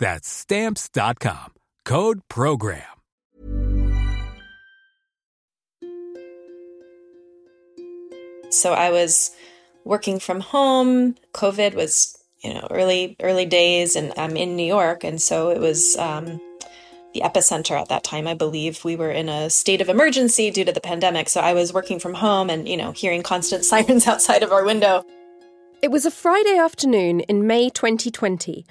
That's stamps.com. Code program. So I was working from home. COVID was, you know, early early days, and I'm in New York, and so it was um, the epicenter at that time. I believe we were in a state of emergency due to the pandemic. So I was working from home, and you know, hearing constant sirens outside of our window. It was a Friday afternoon in May 2020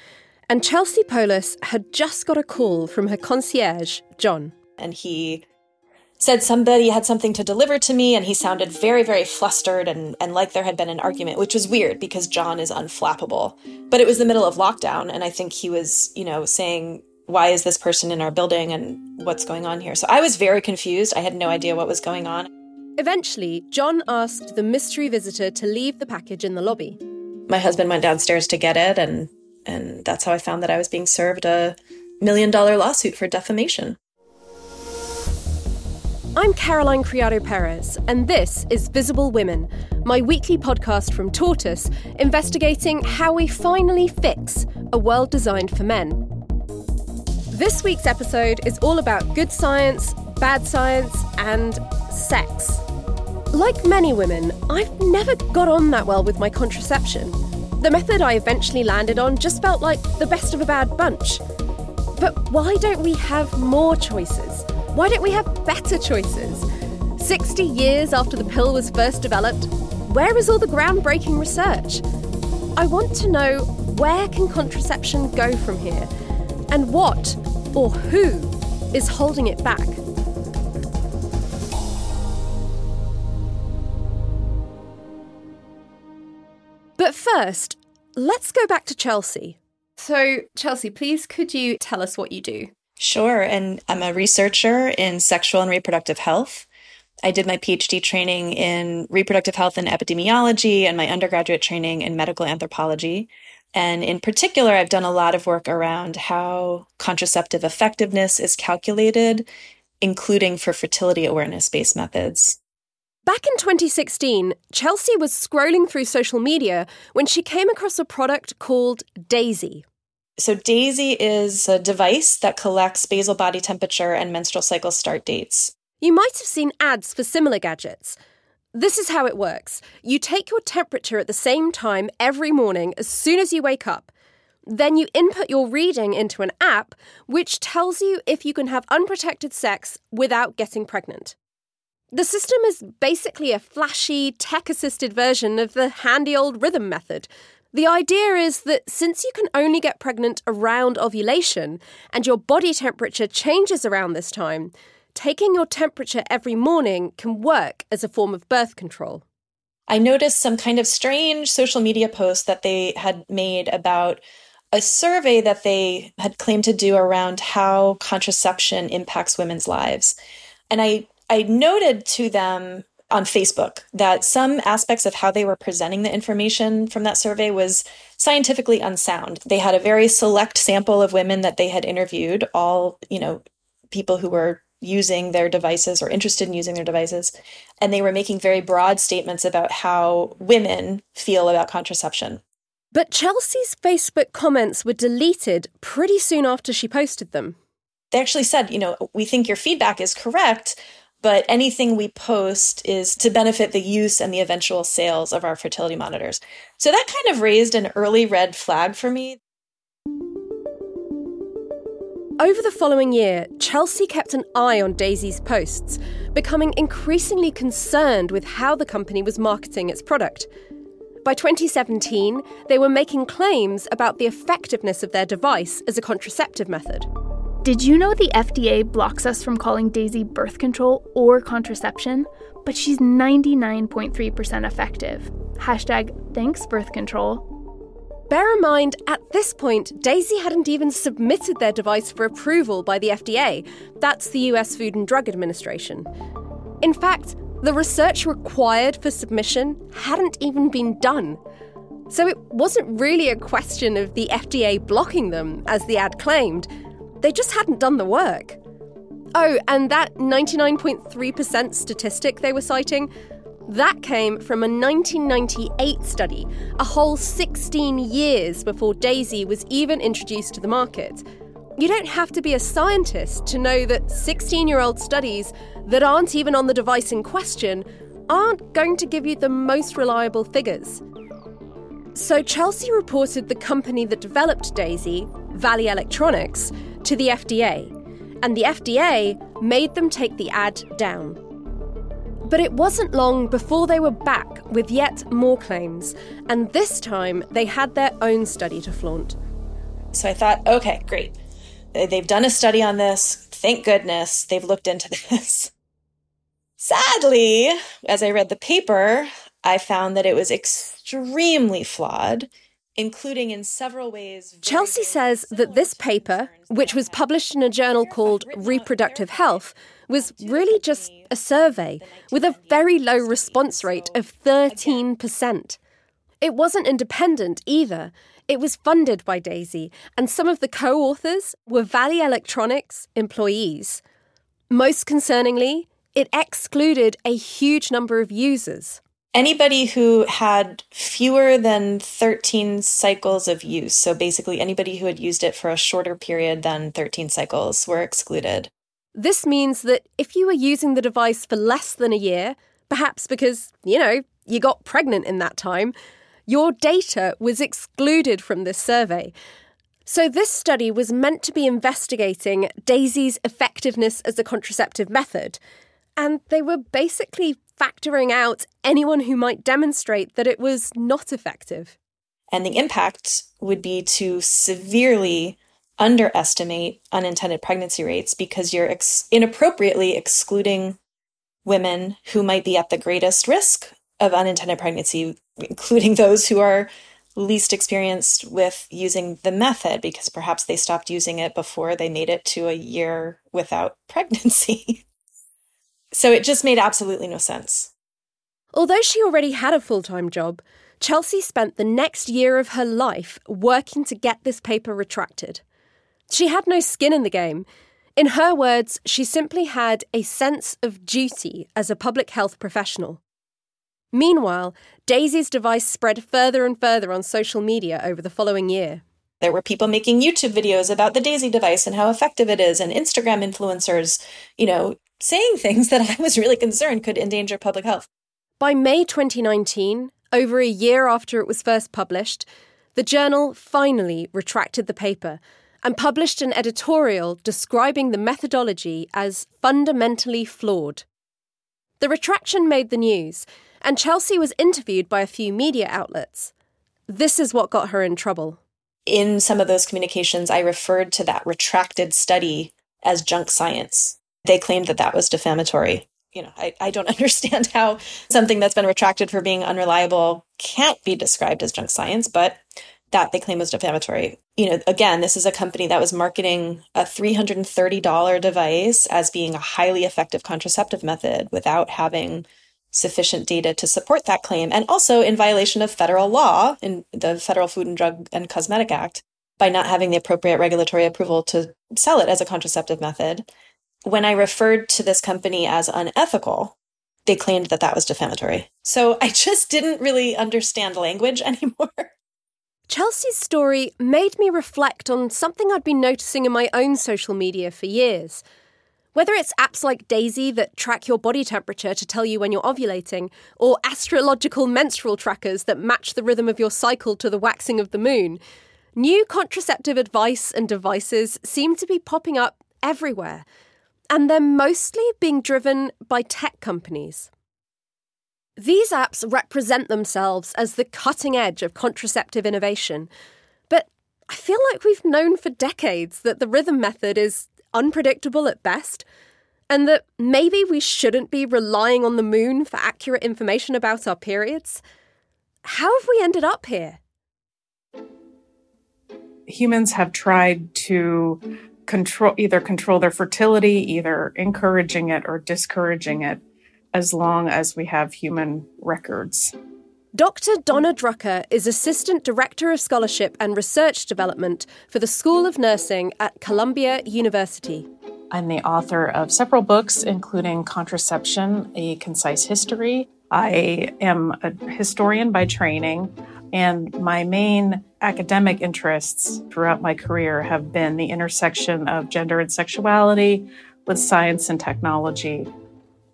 and Chelsea Polis had just got a call from her concierge, John. And he said somebody had something to deliver to me, and he sounded very, very flustered and, and like there had been an argument, which was weird because John is unflappable. But it was the middle of lockdown, and I think he was, you know, saying, Why is this person in our building and what's going on here? So I was very confused. I had no idea what was going on. Eventually, John asked the mystery visitor to leave the package in the lobby. My husband went downstairs to get it, and and that's how I found that I was being served a million dollar lawsuit for defamation. I'm Caroline Criado Perez, and this is Visible Women, my weekly podcast from Tortoise, investigating how we finally fix a world designed for men. This week's episode is all about good science, bad science, and sex. Like many women, I've never got on that well with my contraception. The method I eventually landed on just felt like the best of a bad bunch. But why don't we have more choices? Why don't we have better choices? 60 years after the pill was first developed, where is all the groundbreaking research? I want to know where can contraception go from here? And what or who is holding it back? But first, let's go back to Chelsea. So, Chelsea, please could you tell us what you do? Sure. And I'm a researcher in sexual and reproductive health. I did my PhD training in reproductive health and epidemiology and my undergraduate training in medical anthropology. And in particular, I've done a lot of work around how contraceptive effectiveness is calculated, including for fertility awareness based methods. Back in 2016, Chelsea was scrolling through social media when she came across a product called Daisy. So, Daisy is a device that collects basal body temperature and menstrual cycle start dates. You might have seen ads for similar gadgets. This is how it works you take your temperature at the same time every morning as soon as you wake up. Then you input your reading into an app which tells you if you can have unprotected sex without getting pregnant. The system is basically a flashy, tech assisted version of the handy old rhythm method. The idea is that since you can only get pregnant around ovulation and your body temperature changes around this time, taking your temperature every morning can work as a form of birth control. I noticed some kind of strange social media post that they had made about a survey that they had claimed to do around how contraception impacts women's lives. And I I noted to them on Facebook that some aspects of how they were presenting the information from that survey was scientifically unsound. They had a very select sample of women that they had interviewed, all, you know, people who were using their devices or interested in using their devices. And they were making very broad statements about how women feel about contraception. But Chelsea's Facebook comments were deleted pretty soon after she posted them. They actually said, you know, we think your feedback is correct, but anything we post is to benefit the use and the eventual sales of our fertility monitors. So that kind of raised an early red flag for me. Over the following year, Chelsea kept an eye on Daisy's posts, becoming increasingly concerned with how the company was marketing its product. By 2017, they were making claims about the effectiveness of their device as a contraceptive method. Did you know the FDA blocks us from calling Daisy birth control or contraception? But she's 99.3% effective. Hashtag thanks birth control. Bear in mind, at this point, Daisy hadn't even submitted their device for approval by the FDA. That's the US Food and Drug Administration. In fact, the research required for submission hadn't even been done. So it wasn't really a question of the FDA blocking them, as the ad claimed. They just hadn't done the work. Oh, and that 99.3% statistic they were citing, that came from a 1998 study, a whole 16 years before Daisy was even introduced to the market. You don't have to be a scientist to know that 16 year old studies that aren't even on the device in question aren't going to give you the most reliable figures. So Chelsea reported the company that developed Daisy, Valley Electronics, to the FDA, and the FDA made them take the ad down. But it wasn't long before they were back with yet more claims, and this time they had their own study to flaunt. So I thought, okay, great. They've done a study on this. Thank goodness they've looked into this. Sadly, as I read the paper, I found that it was extremely flawed, including in several ways. Chelsea says that this paper, which was published in a journal called Reproductive Health, was really just a survey with a very low response rate of 13%. It wasn't independent either. It was funded by Daisy, and some of the co authors were Valley Electronics employees. Most concerningly, it excluded a huge number of users. Anybody who had fewer than 13 cycles of use, so basically anybody who had used it for a shorter period than 13 cycles, were excluded. This means that if you were using the device for less than a year, perhaps because, you know, you got pregnant in that time, your data was excluded from this survey. So, this study was meant to be investigating Daisy's effectiveness as a contraceptive method. And they were basically factoring out anyone who might demonstrate that it was not effective. And the impact would be to severely underestimate unintended pregnancy rates because you're ex- inappropriately excluding women who might be at the greatest risk of unintended pregnancy, including those who are least experienced with using the method because perhaps they stopped using it before they made it to a year without pregnancy. So it just made absolutely no sense. Although she already had a full time job, Chelsea spent the next year of her life working to get this paper retracted. She had no skin in the game. In her words, she simply had a sense of duty as a public health professional. Meanwhile, Daisy's device spread further and further on social media over the following year. There were people making YouTube videos about the Daisy device and how effective it is, and Instagram influencers, you know, saying things that I was really concerned could endanger public health. By May 2019, over a year after it was first published, the journal finally retracted the paper and published an editorial describing the methodology as fundamentally flawed. The retraction made the news, and Chelsea was interviewed by a few media outlets. This is what got her in trouble. In some of those communications, I referred to that retracted study as junk science. They claimed that that was defamatory. You know, I, I don't understand how something that's been retracted for being unreliable can't be described as junk science, but that they claim was defamatory. You know, again, this is a company that was marketing a $330 device as being a highly effective contraceptive method without having sufficient data to support that claim, and also in violation of federal law in the Federal Food and Drug and Cosmetic Act by not having the appropriate regulatory approval to sell it as a contraceptive method. when I referred to this company as unethical, they claimed that that was defamatory. So I just didn't really understand language anymore. Chelsea's story made me reflect on something I'd been noticing in my own social media for years. Whether it's apps like Daisy that track your body temperature to tell you when you're ovulating, or astrological menstrual trackers that match the rhythm of your cycle to the waxing of the moon, new contraceptive advice and devices seem to be popping up everywhere. And they're mostly being driven by tech companies. These apps represent themselves as the cutting edge of contraceptive innovation. But I feel like we've known for decades that the rhythm method is unpredictable at best, and that maybe we shouldn't be relying on the moon for accurate information about our periods. How have we ended up here? Humans have tried to control either control their fertility, either encouraging it or discouraging it as long as we have human records. Dr. Donna Drucker is Assistant Director of Scholarship and Research Development for the School of Nursing at Columbia University. I'm the author of several books, including Contraception, A Concise History. I am a historian by training, and my main academic interests throughout my career have been the intersection of gender and sexuality with science and technology.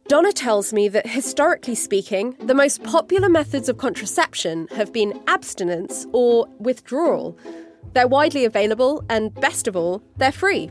Donna tells me that historically speaking, the most popular methods of contraception have been abstinence or withdrawal. They're widely available, and best of all, they're free.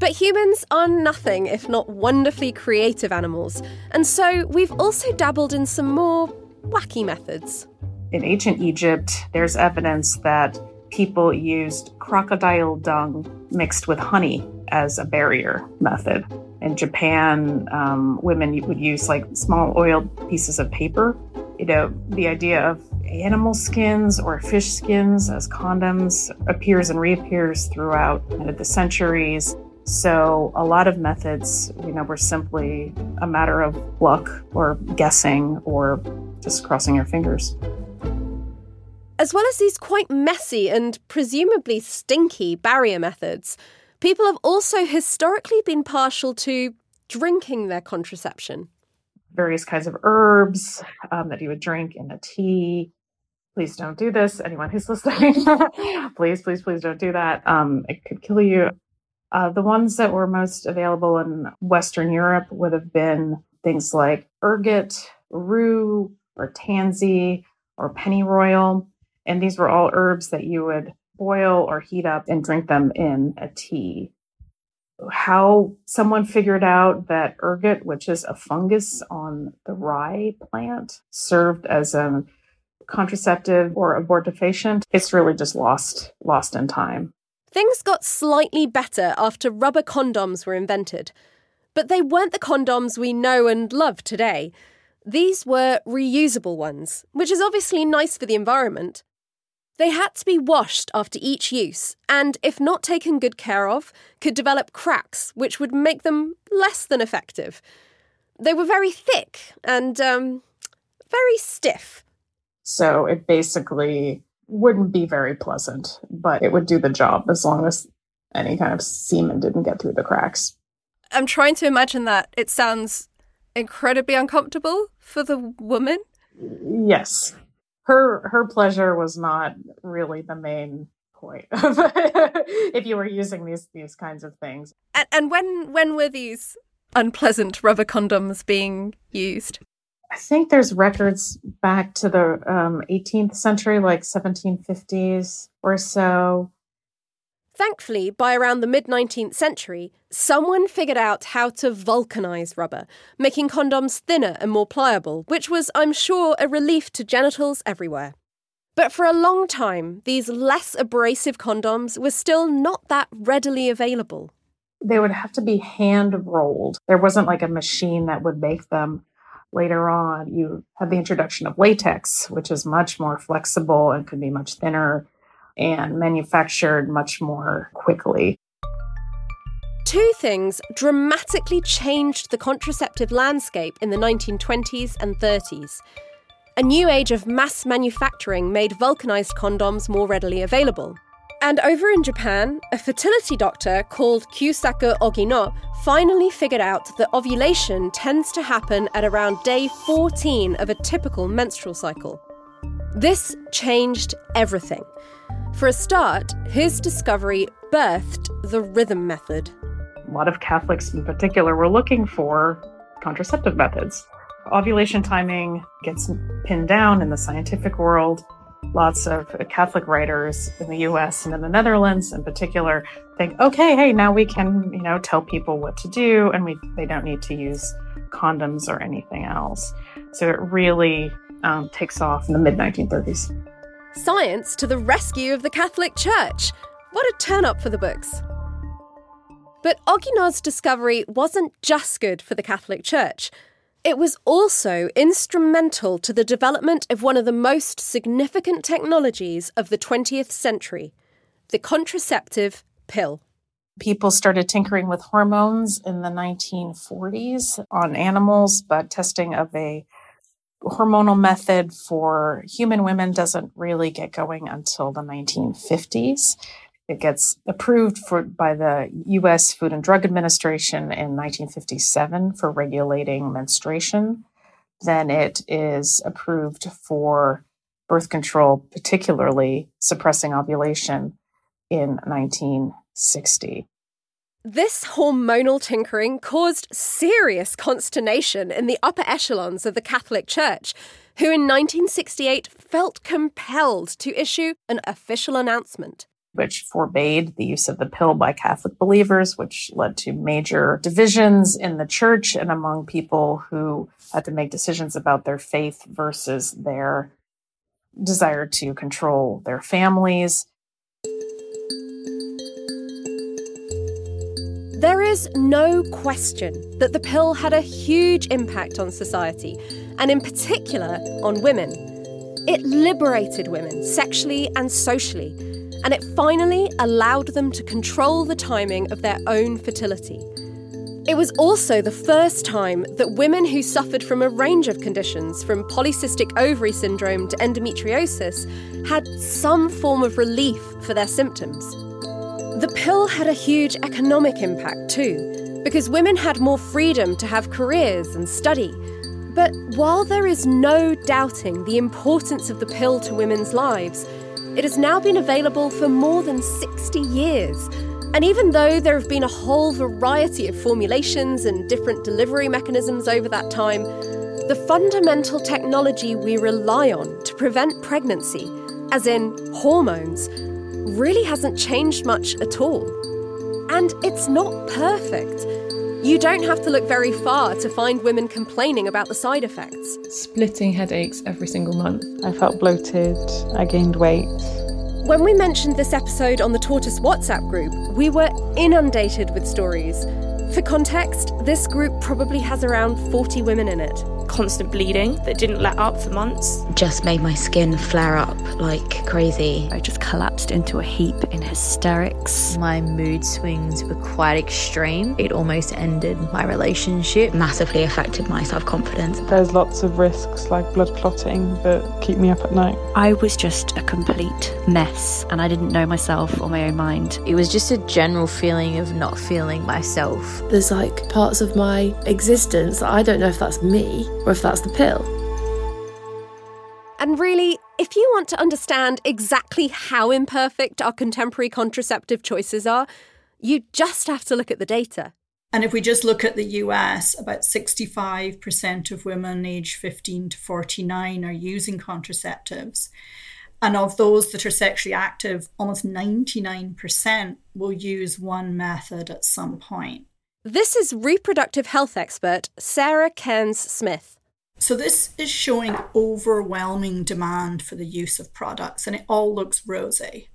But humans are nothing if not wonderfully creative animals, and so we've also dabbled in some more wacky methods. In ancient Egypt, there's evidence that people used crocodile dung mixed with honey as a barrier method. In Japan, um, women would use like small oiled pieces of paper. You know, the idea of animal skins or fish skins as condoms appears and reappears throughout the centuries. So a lot of methods, you know, were simply a matter of luck or guessing or just crossing your fingers. As well as these quite messy and presumably stinky barrier methods, People have also historically been partial to drinking their contraception. Various kinds of herbs um, that you would drink in a tea. Please don't do this. Anyone who's listening, please, please, please don't do that. Um, it could kill you. Uh, the ones that were most available in Western Europe would have been things like ergot, rue, or tansy, or pennyroyal. And these were all herbs that you would boil or heat up and drink them in a tea. How someone figured out that ergot, which is a fungus on the rye plant, served as a contraceptive or abortifacient, it's really just lost lost in time. Things got slightly better after rubber condoms were invented, but they weren't the condoms we know and love today. These were reusable ones, which is obviously nice for the environment, they had to be washed after each use, and if not taken good care of, could develop cracks, which would make them less than effective. They were very thick and um, very stiff. So it basically wouldn't be very pleasant, but it would do the job as long as any kind of semen didn't get through the cracks. I'm trying to imagine that. It sounds incredibly uncomfortable for the woman. Yes her her pleasure was not really the main point if you were using these these kinds of things. And, and when when were these unpleasant rubber condoms being used? I think there's records back to the um, 18th century, like 1750s or so, Thankfully, by around the mid 19th century, someone figured out how to vulcanize rubber, making condoms thinner and more pliable, which was, I'm sure, a relief to genitals everywhere. But for a long time, these less abrasive condoms were still not that readily available. They would have to be hand rolled. There wasn't like a machine that would make them. Later on, you had the introduction of latex, which is much more flexible and could be much thinner and manufactured much more quickly. Two things dramatically changed the contraceptive landscape in the 1920s and 30s. A new age of mass manufacturing made vulcanized condoms more readily available. And over in Japan, a fertility doctor called Kyusaku Ogino finally figured out that ovulation tends to happen at around day 14 of a typical menstrual cycle. This changed everything. For a start, his discovery birthed the rhythm method. A lot of Catholics in particular were looking for contraceptive methods. Ovulation timing gets pinned down in the scientific world lots of Catholic writers in the US and in the Netherlands in particular think, okay, hey, now we can, you know, tell people what to do and we they don't need to use condoms or anything else. So it really um, takes off in the mid 1930s. Science to the rescue of the Catholic Church. What a turn up for the books. But Ogino's discovery wasn't just good for the Catholic Church. It was also instrumental to the development of one of the most significant technologies of the 20th century the contraceptive pill. People started tinkering with hormones in the 1940s on animals, but testing of a hormonal method for human women doesn't really get going until the 1950s. It gets approved for by the US Food and Drug Administration in 1957 for regulating menstruation. Then it is approved for birth control, particularly suppressing ovulation in 1960. This hormonal tinkering caused serious consternation in the upper echelons of the Catholic Church, who in 1968 felt compelled to issue an official announcement which forbade the use of the pill by Catholic believers, which led to major divisions in the church and among people who had to make decisions about their faith versus their desire to control their families. Is no question that the pill had a huge impact on society, and in particular on women. It liberated women sexually and socially and it finally allowed them to control the timing of their own fertility. It was also the first time that women who suffered from a range of conditions, from polycystic ovary syndrome to endometriosis, had some form of relief for their symptoms. The pill had a huge economic impact too, because women had more freedom to have careers and study. But while there is no doubting the importance of the pill to women's lives, it has now been available for more than 60 years. And even though there have been a whole variety of formulations and different delivery mechanisms over that time, the fundamental technology we rely on to prevent pregnancy, as in hormones, really hasn't changed much at all. And it's not perfect. You don't have to look very far to find women complaining about the side effects. Splitting headaches every single month. I felt bloated, I gained weight. When we mentioned this episode on the Tortoise WhatsApp group, we were inundated with stories. For context, this group probably has around 40 women in it constant bleeding that didn't let up for months. Just made my skin flare up like crazy. I just collapsed into a heap in hysterics. My mood swings were quite extreme. It almost ended my relationship. Massively affected my self confidence. There's lots of risks like blood clotting that keep me up at night. I was just a complete mess and I didn't know myself or my own mind. It was just a general feeling of not feeling myself. There's like parts of my existence that I don't know if that's me or if that's the pill. And really, if you want to understand exactly how imperfect our contemporary contraceptive choices are, you just have to look at the data. And if we just look at the US, about 65% of women aged 15 to 49 are using contraceptives. And of those that are sexually active, almost 99% will use one method at some point. This is reproductive health expert Sarah Cairns Smith. So, this is showing overwhelming demand for the use of products, and it all looks rosy.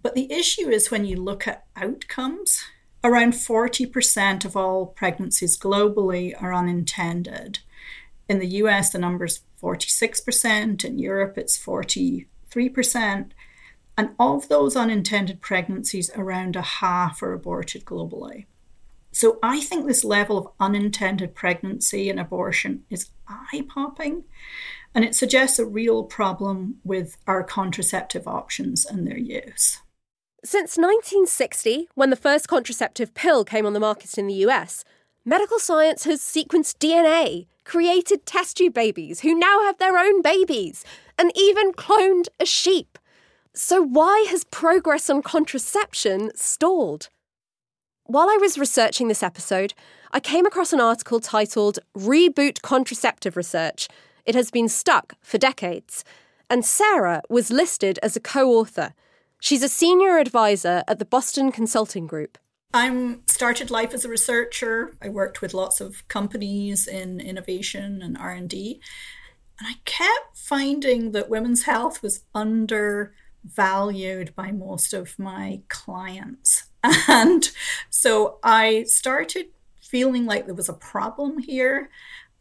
But the issue is when you look at outcomes, around 40% of all pregnancies globally are unintended. In the US, the number is 46%, in Europe, it's 43%. And of those unintended pregnancies, around a half are aborted globally. So I think this level of unintended pregnancy and abortion is eye popping. And it suggests a real problem with our contraceptive options and their use. Since 1960, when the first contraceptive pill came on the market in the US, medical science has sequenced DNA, created test tube babies who now have their own babies, and even cloned a sheep. So, why has progress on contraception stalled? While I was researching this episode, I came across an article titled Reboot Contraceptive Research. It has been stuck for decades. And Sarah was listed as a co author. She's a senior advisor at the Boston Consulting Group. I started life as a researcher. I worked with lots of companies in innovation and R&D. And I kept finding that women's health was undervalued by most of my clients. And so I started feeling like there was a problem here.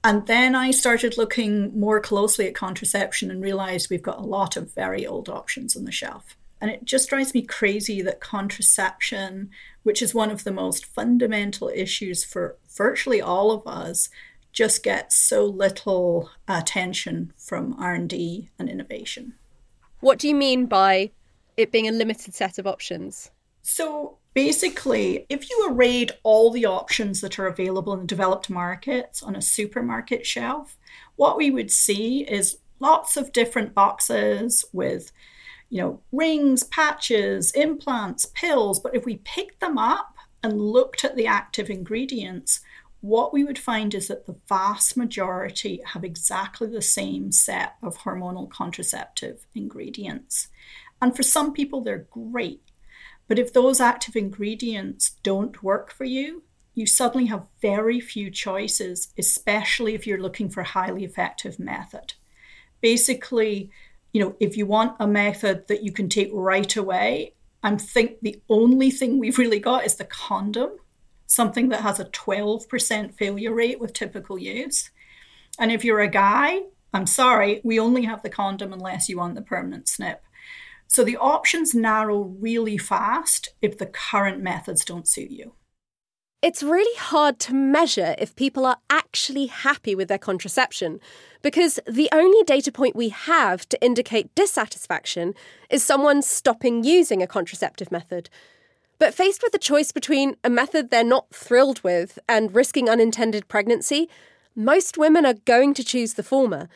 And then I started looking more closely at contraception and realized we've got a lot of very old options on the shelf. And it just drives me crazy that contraception, which is one of the most fundamental issues for virtually all of us, just gets so little attention from R&D and innovation. What do you mean by it being a limited set of options? So basically, if you arrayed all the options that are available in the developed markets on a supermarket shelf, what we would see is lots of different boxes with you know, rings, patches, implants, pills. But if we picked them up and looked at the active ingredients, what we would find is that the vast majority have exactly the same set of hormonal contraceptive ingredients. And for some people, they're great. But if those active ingredients don't work for you, you suddenly have very few choices, especially if you're looking for a highly effective method. Basically, you know, if you want a method that you can take right away, I think the only thing we've really got is the condom, something that has a 12% failure rate with typical use. And if you're a guy, I'm sorry, we only have the condom unless you want the permanent snip. So the options narrow really fast if the current methods don't suit you. It's really hard to measure if people are actually happy with their contraception because the only data point we have to indicate dissatisfaction is someone stopping using a contraceptive method. But faced with the choice between a method they're not thrilled with and risking unintended pregnancy, most women are going to choose the former.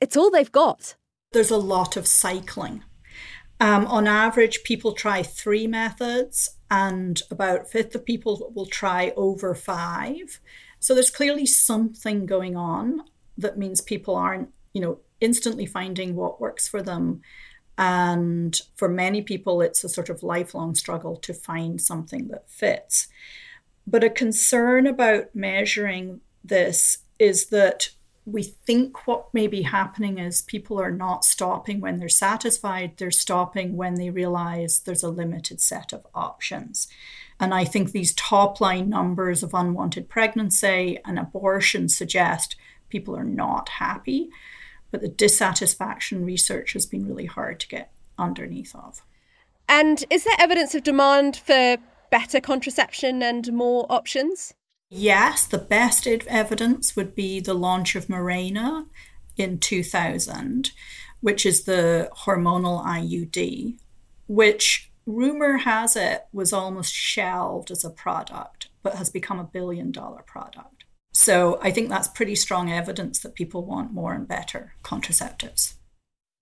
It's all they've got. There's a lot of cycling. Um, on average, people try three methods, and about a fifth of people will try over five. So there's clearly something going on that means people aren't, you know, instantly finding what works for them. And for many people, it's a sort of lifelong struggle to find something that fits. But a concern about measuring this is that we think what may be happening is people are not stopping when they're satisfied, they're stopping when they realize there's a limited set of options. And I think these top line numbers of unwanted pregnancy and abortion suggest people are not happy, but the dissatisfaction research has been really hard to get underneath of. And is there evidence of demand for better contraception and more options? Yes, the best evidence would be the launch of Mirena in 2000, which is the hormonal IUD, which rumor has it was almost shelved as a product, but has become a billion dollar product. So I think that's pretty strong evidence that people want more and better contraceptives.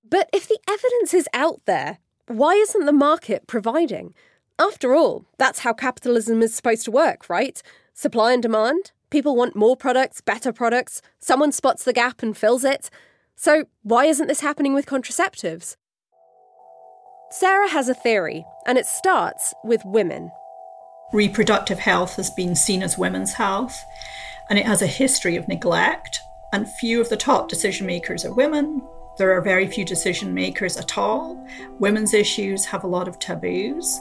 But if the evidence is out there, why isn't the market providing? After all, that's how capitalism is supposed to work, right? Supply and demand. People want more products, better products. Someone spots the gap and fills it. So, why isn't this happening with contraceptives? Sarah has a theory, and it starts with women. Reproductive health has been seen as women's health, and it has a history of neglect. And few of the top decision makers are women. There are very few decision makers at all. Women's issues have a lot of taboos,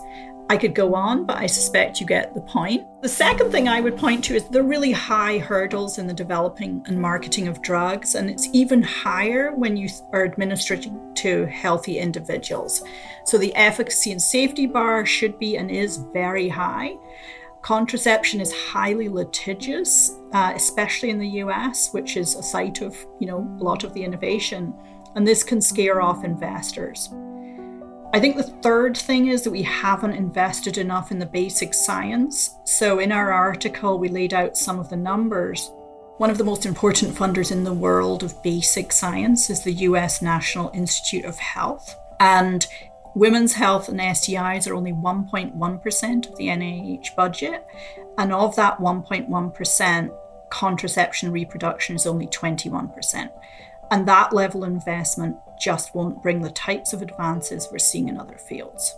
I could go on, but I suspect you get the point. The second thing I would point to is the really high hurdles in the developing and marketing of drugs, and it's even higher when you are administering to healthy individuals. So the efficacy and safety bar should be and is very high. Contraception is highly litigious, uh, especially in the US, which is a site of you know a lot of the innovation, and this can scare off investors. I think the third thing is that we haven't invested enough in the basic science. So, in our article, we laid out some of the numbers. One of the most important funders in the world of basic science is the US National Institute of Health. And women's health and STIs are only 1.1% of the NIH budget. And of that 1.1%, contraception reproduction is only 21%. And that level of investment just won't bring the types of advances we're seeing in other fields.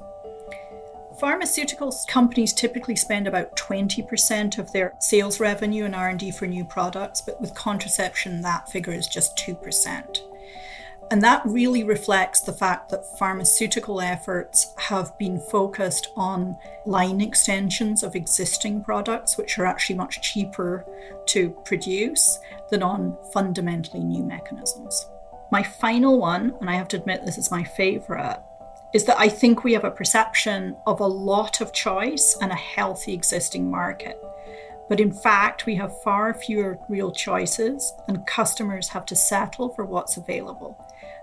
Pharmaceutical companies typically spend about 20% of their sales revenue in R&D for new products, but with contraception that figure is just 2%. And that really reflects the fact that pharmaceutical efforts have been focused on line extensions of existing products, which are actually much cheaper to produce than on fundamentally new mechanisms. My final one, and I have to admit this is my favorite, is that I think we have a perception of a lot of choice and a healthy existing market. But in fact, we have far fewer real choices, and customers have to settle for what's available.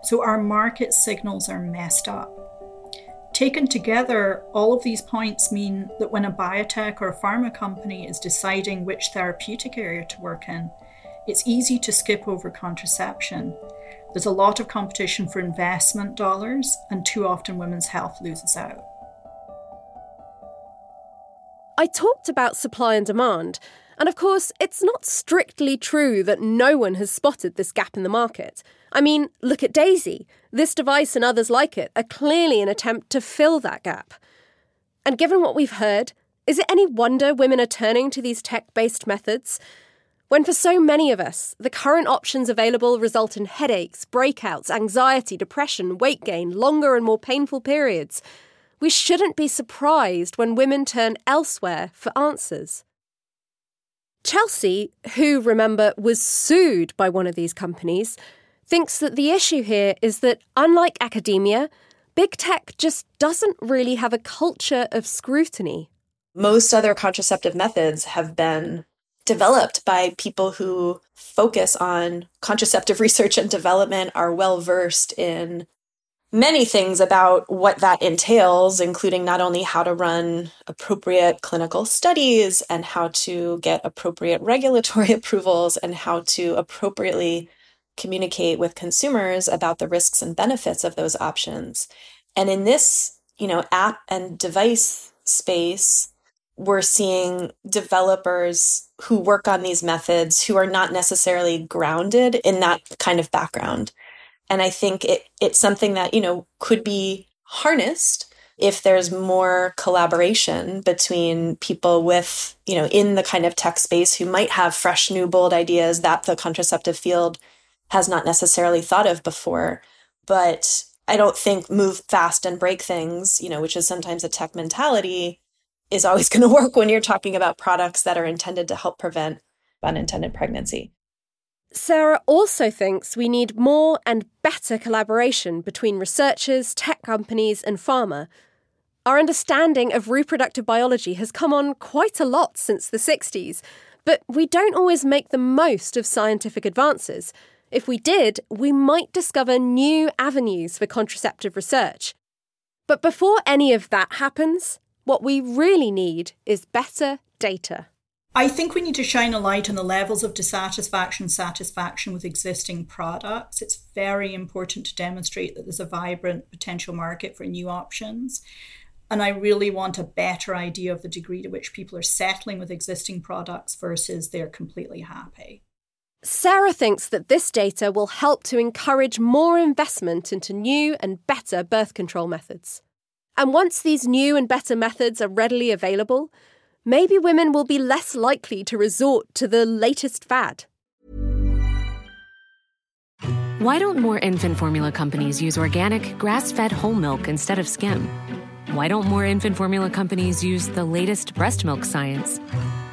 So our market signals are messed up. Taken together, all of these points mean that when a biotech or a pharma company is deciding which therapeutic area to work in, it's easy to skip over contraception. There's a lot of competition for investment dollars, and too often women's health loses out. I talked about supply and demand, and of course, it's not strictly true that no one has spotted this gap in the market. I mean, look at Daisy. This device and others like it are clearly an attempt to fill that gap. And given what we've heard, is it any wonder women are turning to these tech based methods? When for so many of us, the current options available result in headaches, breakouts, anxiety, depression, weight gain, longer and more painful periods, we shouldn't be surprised when women turn elsewhere for answers. Chelsea, who, remember, was sued by one of these companies, thinks that the issue here is that, unlike academia, big tech just doesn't really have a culture of scrutiny. Most other contraceptive methods have been developed by people who focus on contraceptive research and development, are well versed in many things about what that entails, including not only how to run appropriate clinical studies and how to get appropriate regulatory approvals and how to appropriately communicate with consumers about the risks and benefits of those options. And in this, you know, app and device space, we're seeing developers who work on these methods who are not necessarily grounded in that kind of background. And I think it, it's something that, you know, could be harnessed if there's more collaboration between people with, you know, in the kind of tech space who might have fresh, new, bold ideas that the contraceptive field has not necessarily thought of before. But I don't think move fast and break things, you know, which is sometimes a tech mentality, is always going to work when you're talking about products that are intended to help prevent unintended pregnancy. Sarah also thinks we need more and better collaboration between researchers, tech companies, and pharma. Our understanding of reproductive biology has come on quite a lot since the 60s, but we don't always make the most of scientific advances. If we did, we might discover new avenues for contraceptive research. But before any of that happens, what we really need is better data. I think we need to shine a light on the levels of dissatisfaction, satisfaction with existing products. It's very important to demonstrate that there's a vibrant potential market for new options. And I really want a better idea of the degree to which people are settling with existing products versus they're completely happy. Sarah thinks that this data will help to encourage more investment into new and better birth control methods. And once these new and better methods are readily available, maybe women will be less likely to resort to the latest fad. Why don't more infant formula companies use organic, grass fed whole milk instead of skim? Why don't more infant formula companies use the latest breast milk science?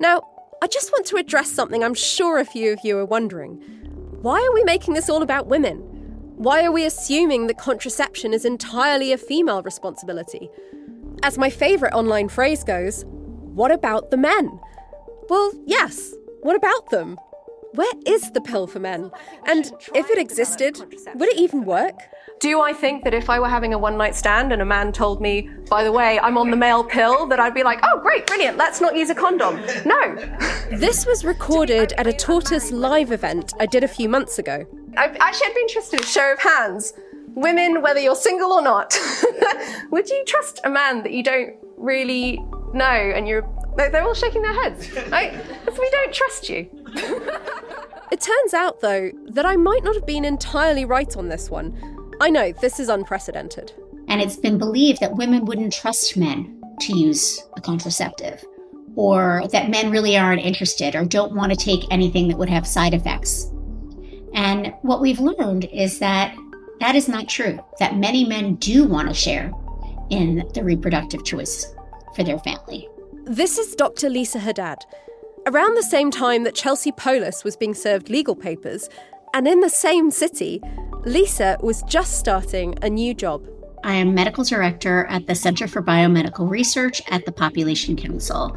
Now, I just want to address something I'm sure a few of you are wondering. Why are we making this all about women? Why are we assuming that contraception is entirely a female responsibility? As my favourite online phrase goes, what about the men? Well, yes, what about them? Where is the pill for men? And if it existed, would it even work? Do I think that if I were having a one night stand and a man told me, by the way, I'm on the male pill, that I'd be like, oh, great, brilliant, let's not use a condom? No. This was recorded at a Tortoise live event I did a few months ago. I, actually, I'd be interested in a show of hands. Women, whether you're single or not, would you trust a man that you don't really know and you're. They're all shaking their heads. Right? We don't trust you. It turns out, though, that I might not have been entirely right on this one. I know, this is unprecedented. And it's been believed that women wouldn't trust men to use a contraceptive, or that men really aren't interested or don't want to take anything that would have side effects. And what we've learned is that that is not true, that many men do want to share in the reproductive choice for their family. This is Dr. Lisa Haddad. Around the same time that Chelsea Polis was being served legal papers, and in the same city, Lisa was just starting a new job. I am medical director at the Center for Biomedical Research at the Population Council.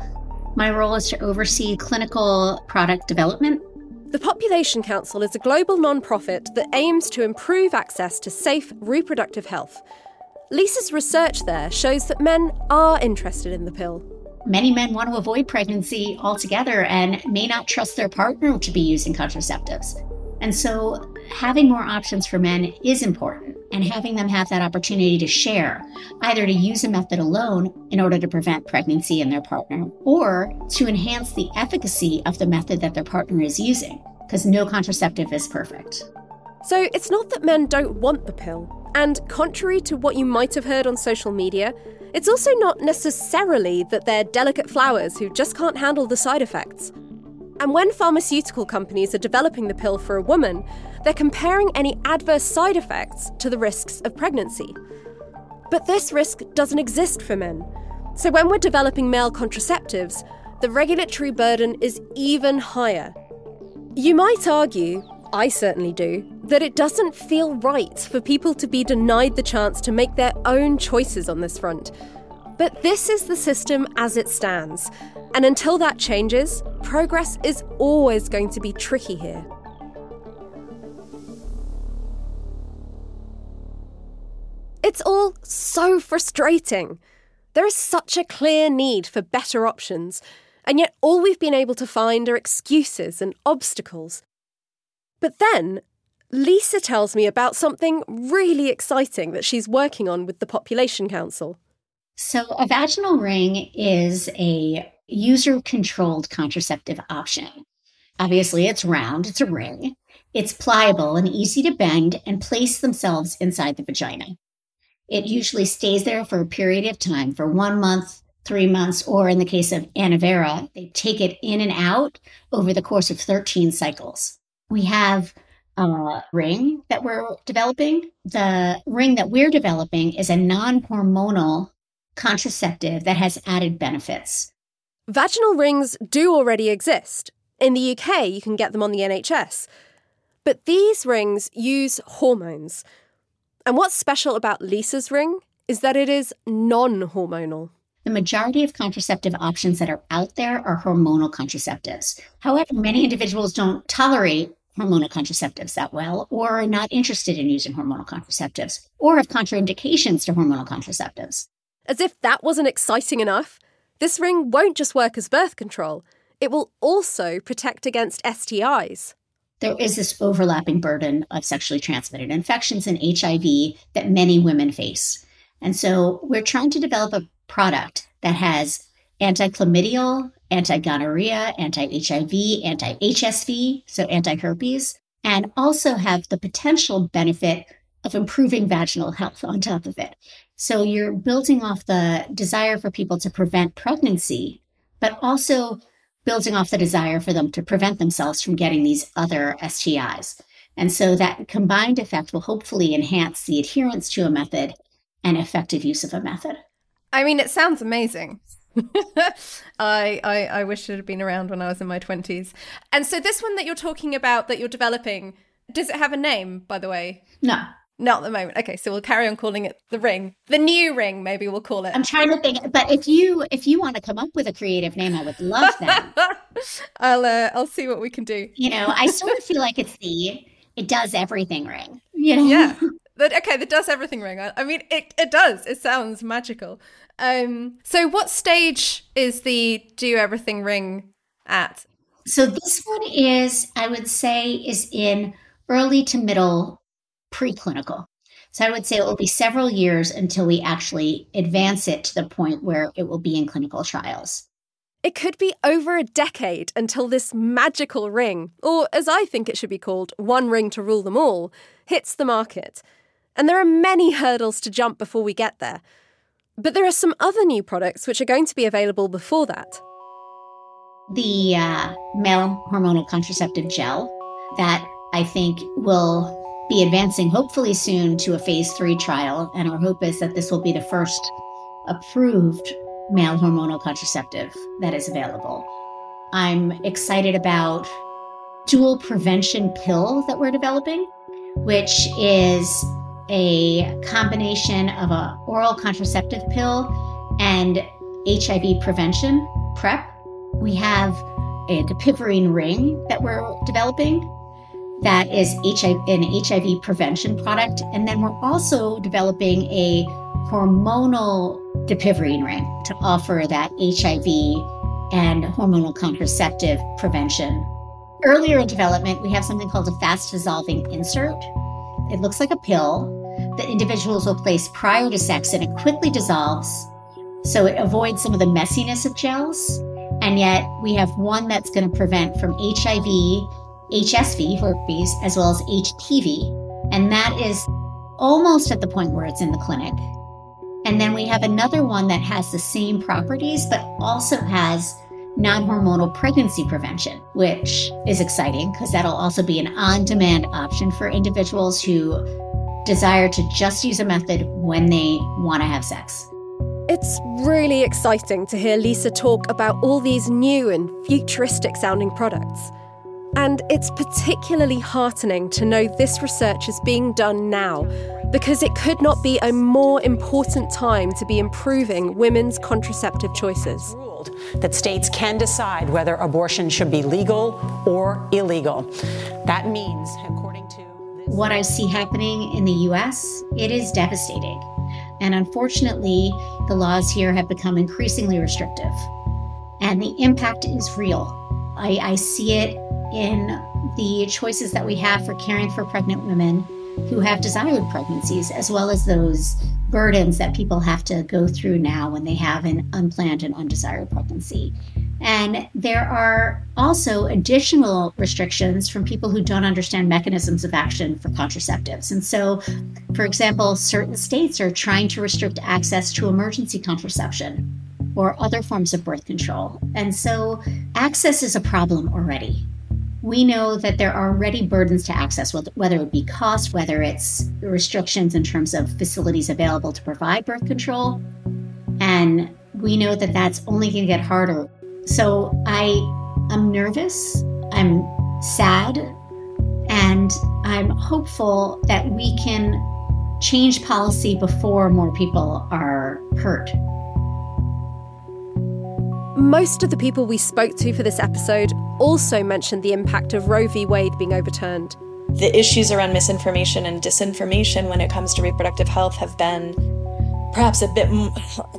My role is to oversee clinical product development. The Population Council is a global nonprofit that aims to improve access to safe reproductive health. Lisa's research there shows that men are interested in the pill. Many men want to avoid pregnancy altogether and may not trust their partner to be using contraceptives. And so, having more options for men is important, and having them have that opportunity to share, either to use a method alone in order to prevent pregnancy in their partner, or to enhance the efficacy of the method that their partner is using, because no contraceptive is perfect. So, it's not that men don't want the pill. And contrary to what you might have heard on social media, it's also not necessarily that they're delicate flowers who just can't handle the side effects. And when pharmaceutical companies are developing the pill for a woman, they're comparing any adverse side effects to the risks of pregnancy. But this risk doesn't exist for men. So when we're developing male contraceptives, the regulatory burden is even higher. You might argue, I certainly do, that it doesn't feel right for people to be denied the chance to make their own choices on this front. But this is the system as it stands, and until that changes, progress is always going to be tricky here. It's all so frustrating. There is such a clear need for better options, and yet all we've been able to find are excuses and obstacles. But then, Lisa tells me about something really exciting that she's working on with the Population Council. So, a vaginal ring is a user controlled contraceptive option. Obviously, it's round, it's a ring. It's pliable and easy to bend and place themselves inside the vagina. It usually stays there for a period of time, for one month, three months, or in the case of Annovera, they take it in and out over the course of 13 cycles. We have a ring that we're developing. The ring that we're developing is a non hormonal contraceptive that has added benefits. Vaginal rings do already exist. In the UK, you can get them on the NHS. But these rings use hormones. And what's special about Lisa's ring is that it is non hormonal. The majority of contraceptive options that are out there are hormonal contraceptives. However, many individuals don't tolerate hormonal contraceptives that well, or are not interested in using hormonal contraceptives, or have contraindications to hormonal contraceptives. As if that wasn't exciting enough, this ring won't just work as birth control, it will also protect against STIs. There is this overlapping burden of sexually transmitted infections and HIV that many women face. And so we're trying to develop a product that has anti-chlamydial, anti-gonorrhea, anti-HIV, anti-HSV, so anti-herpes, and also have the potential benefit of improving vaginal health on top of it. So you're building off the desire for people to prevent pregnancy, but also building off the desire for them to prevent themselves from getting these other STIs. And so that combined effect will hopefully enhance the adherence to a method and effective use of a method. I mean, it sounds amazing. I, I I wish it had been around when I was in my twenties. And so this one that you're talking about that you're developing, does it have a name, by the way? No. Not at the moment. Okay, so we'll carry on calling it the ring. The new ring, maybe we'll call it. I'm trying to think, but if you if you want to come up with a creative name, I would love that. I'll uh, I'll see what we can do. You know, I sort of feel like it's the it does everything ring. You know? Yeah. But okay, the does everything ring. I, I mean, it it does. It sounds magical. Um, so what stage is the do everything ring at? So this one is, I would say, is in early to middle preclinical. So I would say it will be several years until we actually advance it to the point where it will be in clinical trials. It could be over a decade until this magical ring, or as I think it should be called, one ring to rule them all, hits the market. And there are many hurdles to jump before we get there. But there are some other new products which are going to be available before that. The uh, male hormonal contraceptive gel that I think will be advancing hopefully soon to a phase three trial. And our hope is that this will be the first approved male hormonal contraceptive that is available. I'm excited about dual prevention pill that we're developing, which is a combination of a oral contraceptive pill and HIV prevention PrEP. We have a dapivirine ring that we're developing that is HIV, an HIV prevention product. And then we're also developing a hormonal dapivirine ring to offer that HIV and hormonal contraceptive prevention. Earlier in development, we have something called a fast dissolving insert. It looks like a pill that individuals will place prior to sex and it quickly dissolves. So it avoids some of the messiness of gels. And yet we have one that's going to prevent from HIV, HSV, herpes, as well as HPV. And that is almost at the point where it's in the clinic. And then we have another one that has the same properties, but also has non hormonal pregnancy prevention, which is exciting because that'll also be an on demand option for individuals who desire to just use a method when they want to have sex. It's really exciting to hear Lisa talk about all these new and futuristic sounding products. And it's particularly heartening to know this research is being done now because it could not be a more important time to be improving women's contraceptive choices. That states can decide whether abortion should be legal or illegal. That means, according to what I see happening in the US, it is devastating. And unfortunately, the laws here have become increasingly restrictive. And the impact is real. I, I see it in the choices that we have for caring for pregnant women who have desired pregnancies, as well as those burdens that people have to go through now when they have an unplanned and undesired pregnancy. And there are also additional restrictions from people who don't understand mechanisms of action for contraceptives. And so, for example, certain states are trying to restrict access to emergency contraception or other forms of birth control. And so, access is a problem already we know that there are already burdens to access, whether it be cost, whether it's restrictions in terms of facilities available to provide birth control. And we know that that's only going to get harder. So I am nervous, I'm sad, and I'm hopeful that we can change policy before more people are hurt. Most of the people we spoke to for this episode also mentioned the impact of Roe v. Wade being overturned. The issues around misinformation and disinformation when it comes to reproductive health have been perhaps a bit,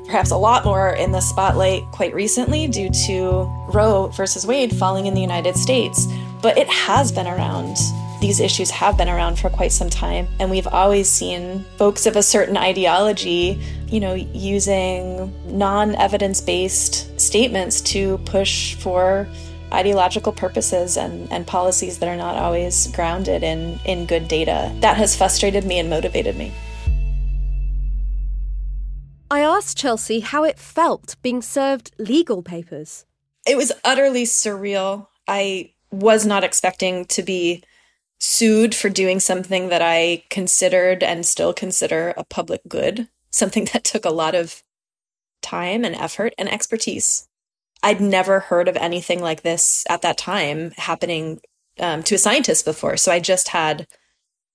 perhaps a lot more in the spotlight quite recently due to Roe versus Wade falling in the United States. But it has been around. These issues have been around for quite some time. And we've always seen folks of a certain ideology, you know, using non evidence based statements to push for ideological purposes and, and policies that are not always grounded in, in good data. That has frustrated me and motivated me. I asked Chelsea how it felt being served legal papers. It was utterly surreal. I was not expecting to be sued for doing something that I considered and still consider a public good, something that took a lot of time and effort and expertise. I'd never heard of anything like this at that time happening um, to a scientist before. So I just had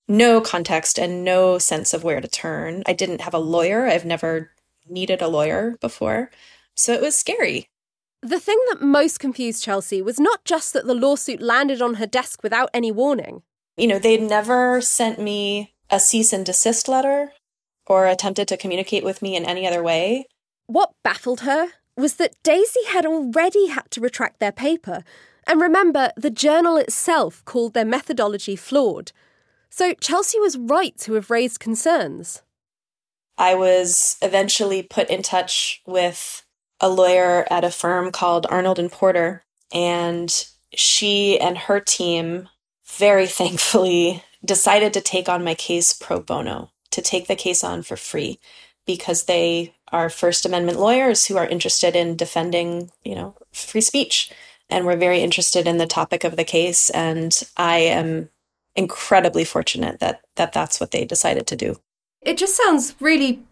no context and no sense of where to turn. I didn't have a lawyer. I've never needed a lawyer before. So it was scary. The thing that most confused Chelsea was not just that the lawsuit landed on her desk without any warning. You know, they'd never sent me a cease and desist letter or attempted to communicate with me in any other way. What baffled her was that Daisy had already had to retract their paper. And remember, the journal itself called their methodology flawed. So Chelsea was right to have raised concerns. I was eventually put in touch with a lawyer at a firm called Arnold and Porter, and she and her team very thankfully decided to take on my case pro bono, to take the case on for free because they are First Amendment lawyers who are interested in defending, you know, free speech. And we're very interested in the topic of the case. And I am incredibly fortunate that, that that's what they decided to do. It just sounds really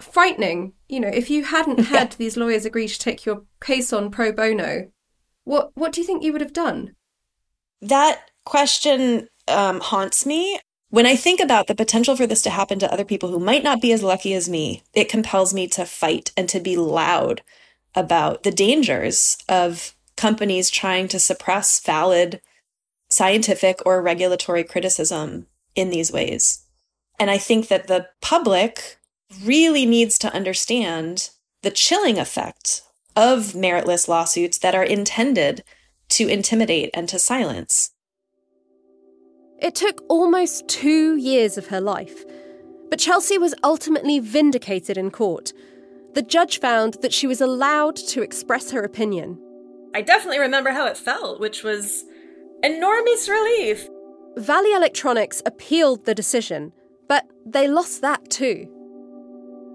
frightening. You know, if you hadn't had these lawyers agree to take your case on pro bono, what what do you think you would have done? That question um, haunts me. When I think about the potential for this to happen to other people who might not be as lucky as me, it compels me to fight and to be loud about the dangers of companies trying to suppress valid scientific or regulatory criticism in these ways. And I think that the public really needs to understand the chilling effect of meritless lawsuits that are intended to intimidate and to silence. It took almost two years of her life, but Chelsea was ultimately vindicated in court. The judge found that she was allowed to express her opinion. I definitely remember how it felt, which was enormous relief. Valley Electronics appealed the decision, but they lost that too.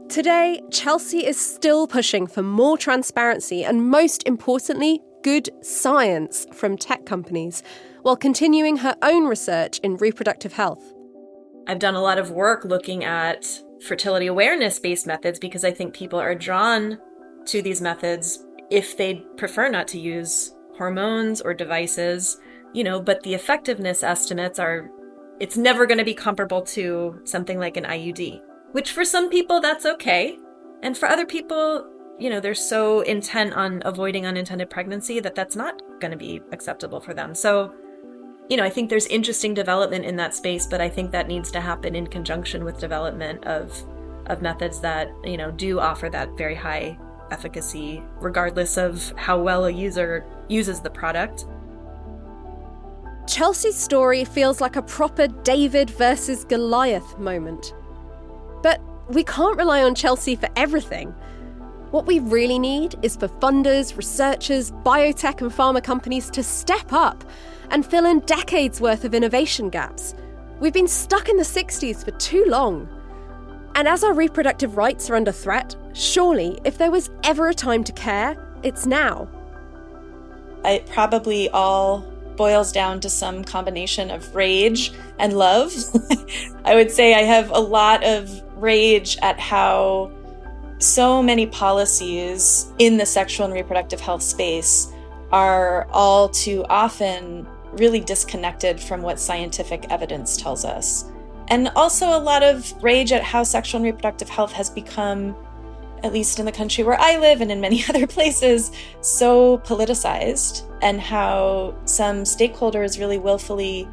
Today, Chelsea is still pushing for more transparency and, most importantly, good science from tech companies while continuing her own research in reproductive health. I've done a lot of work looking at fertility awareness based methods because I think people are drawn to these methods if they prefer not to use hormones or devices, you know, but the effectiveness estimates are it's never going to be comparable to something like an IUD, which for some people that's okay. And for other people, you know, they're so intent on avoiding unintended pregnancy that that's not going to be acceptable for them. So you know, I think there's interesting development in that space, but I think that needs to happen in conjunction with development of of methods that, you know, do offer that very high efficacy regardless of how well a user uses the product. Chelsea's story feels like a proper David versus Goliath moment. But we can't rely on Chelsea for everything. What we really need is for funders, researchers, biotech, and pharma companies to step up and fill in decades worth of innovation gaps. We've been stuck in the 60s for too long. And as our reproductive rights are under threat, surely if there was ever a time to care, it's now. It probably all boils down to some combination of rage and love. I would say I have a lot of rage at how so many policies in the sexual and reproductive health space are all too often really disconnected from what scientific evidence tells us. And also a lot of rage at how sexual and reproductive health has become, at least in the country where I live and in many other places, so politicized, and how some stakeholders really willfully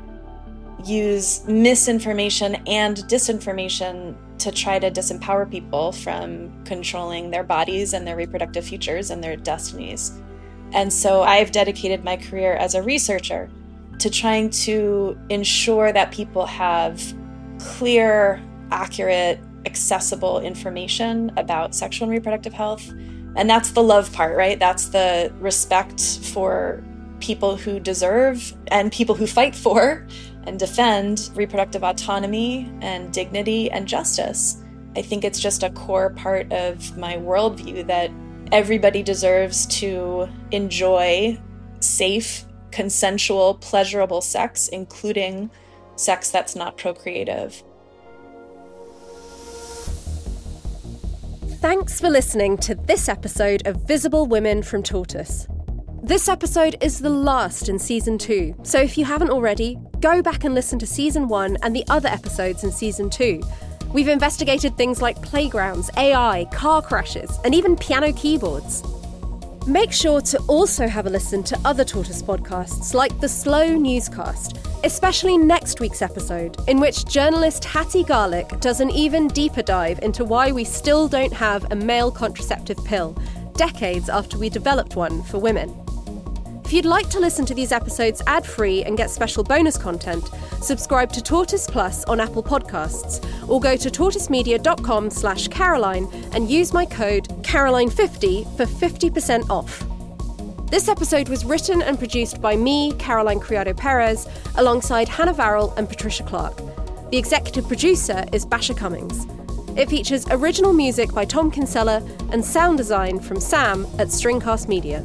use misinformation and disinformation to try to disempower people from controlling their bodies and their reproductive futures and their destinies. And so I've dedicated my career as a researcher to trying to ensure that people have clear, accurate, accessible information about sexual and reproductive health. And that's the love part, right? That's the respect for people who deserve and people who fight for and defend reproductive autonomy and dignity and justice. I think it's just a core part of my worldview that everybody deserves to enjoy safe, consensual, pleasurable sex, including sex that's not procreative. Thanks for listening to this episode of Visible Women from Tortoise. This episode is the last in season two, so if you haven't already, go back and listen to season one and the other episodes in season two. We've investigated things like playgrounds, AI, car crashes, and even piano keyboards. Make sure to also have a listen to other Tortoise podcasts like the Slow Newscast, especially next week's episode, in which journalist Hattie Garlick does an even deeper dive into why we still don't have a male contraceptive pill, decades after we developed one for women. If you'd like to listen to these episodes ad free and get special bonus content, subscribe to Tortoise Plus on Apple Podcasts or go to tortoisemedia.com slash Caroline and use my code Caroline50 for 50% off. This episode was written and produced by me, Caroline Criado Perez, alongside Hannah Varrell and Patricia Clark. The executive producer is Basia Cummings. It features original music by Tom Kinsella and sound design from Sam at Stringcast Media.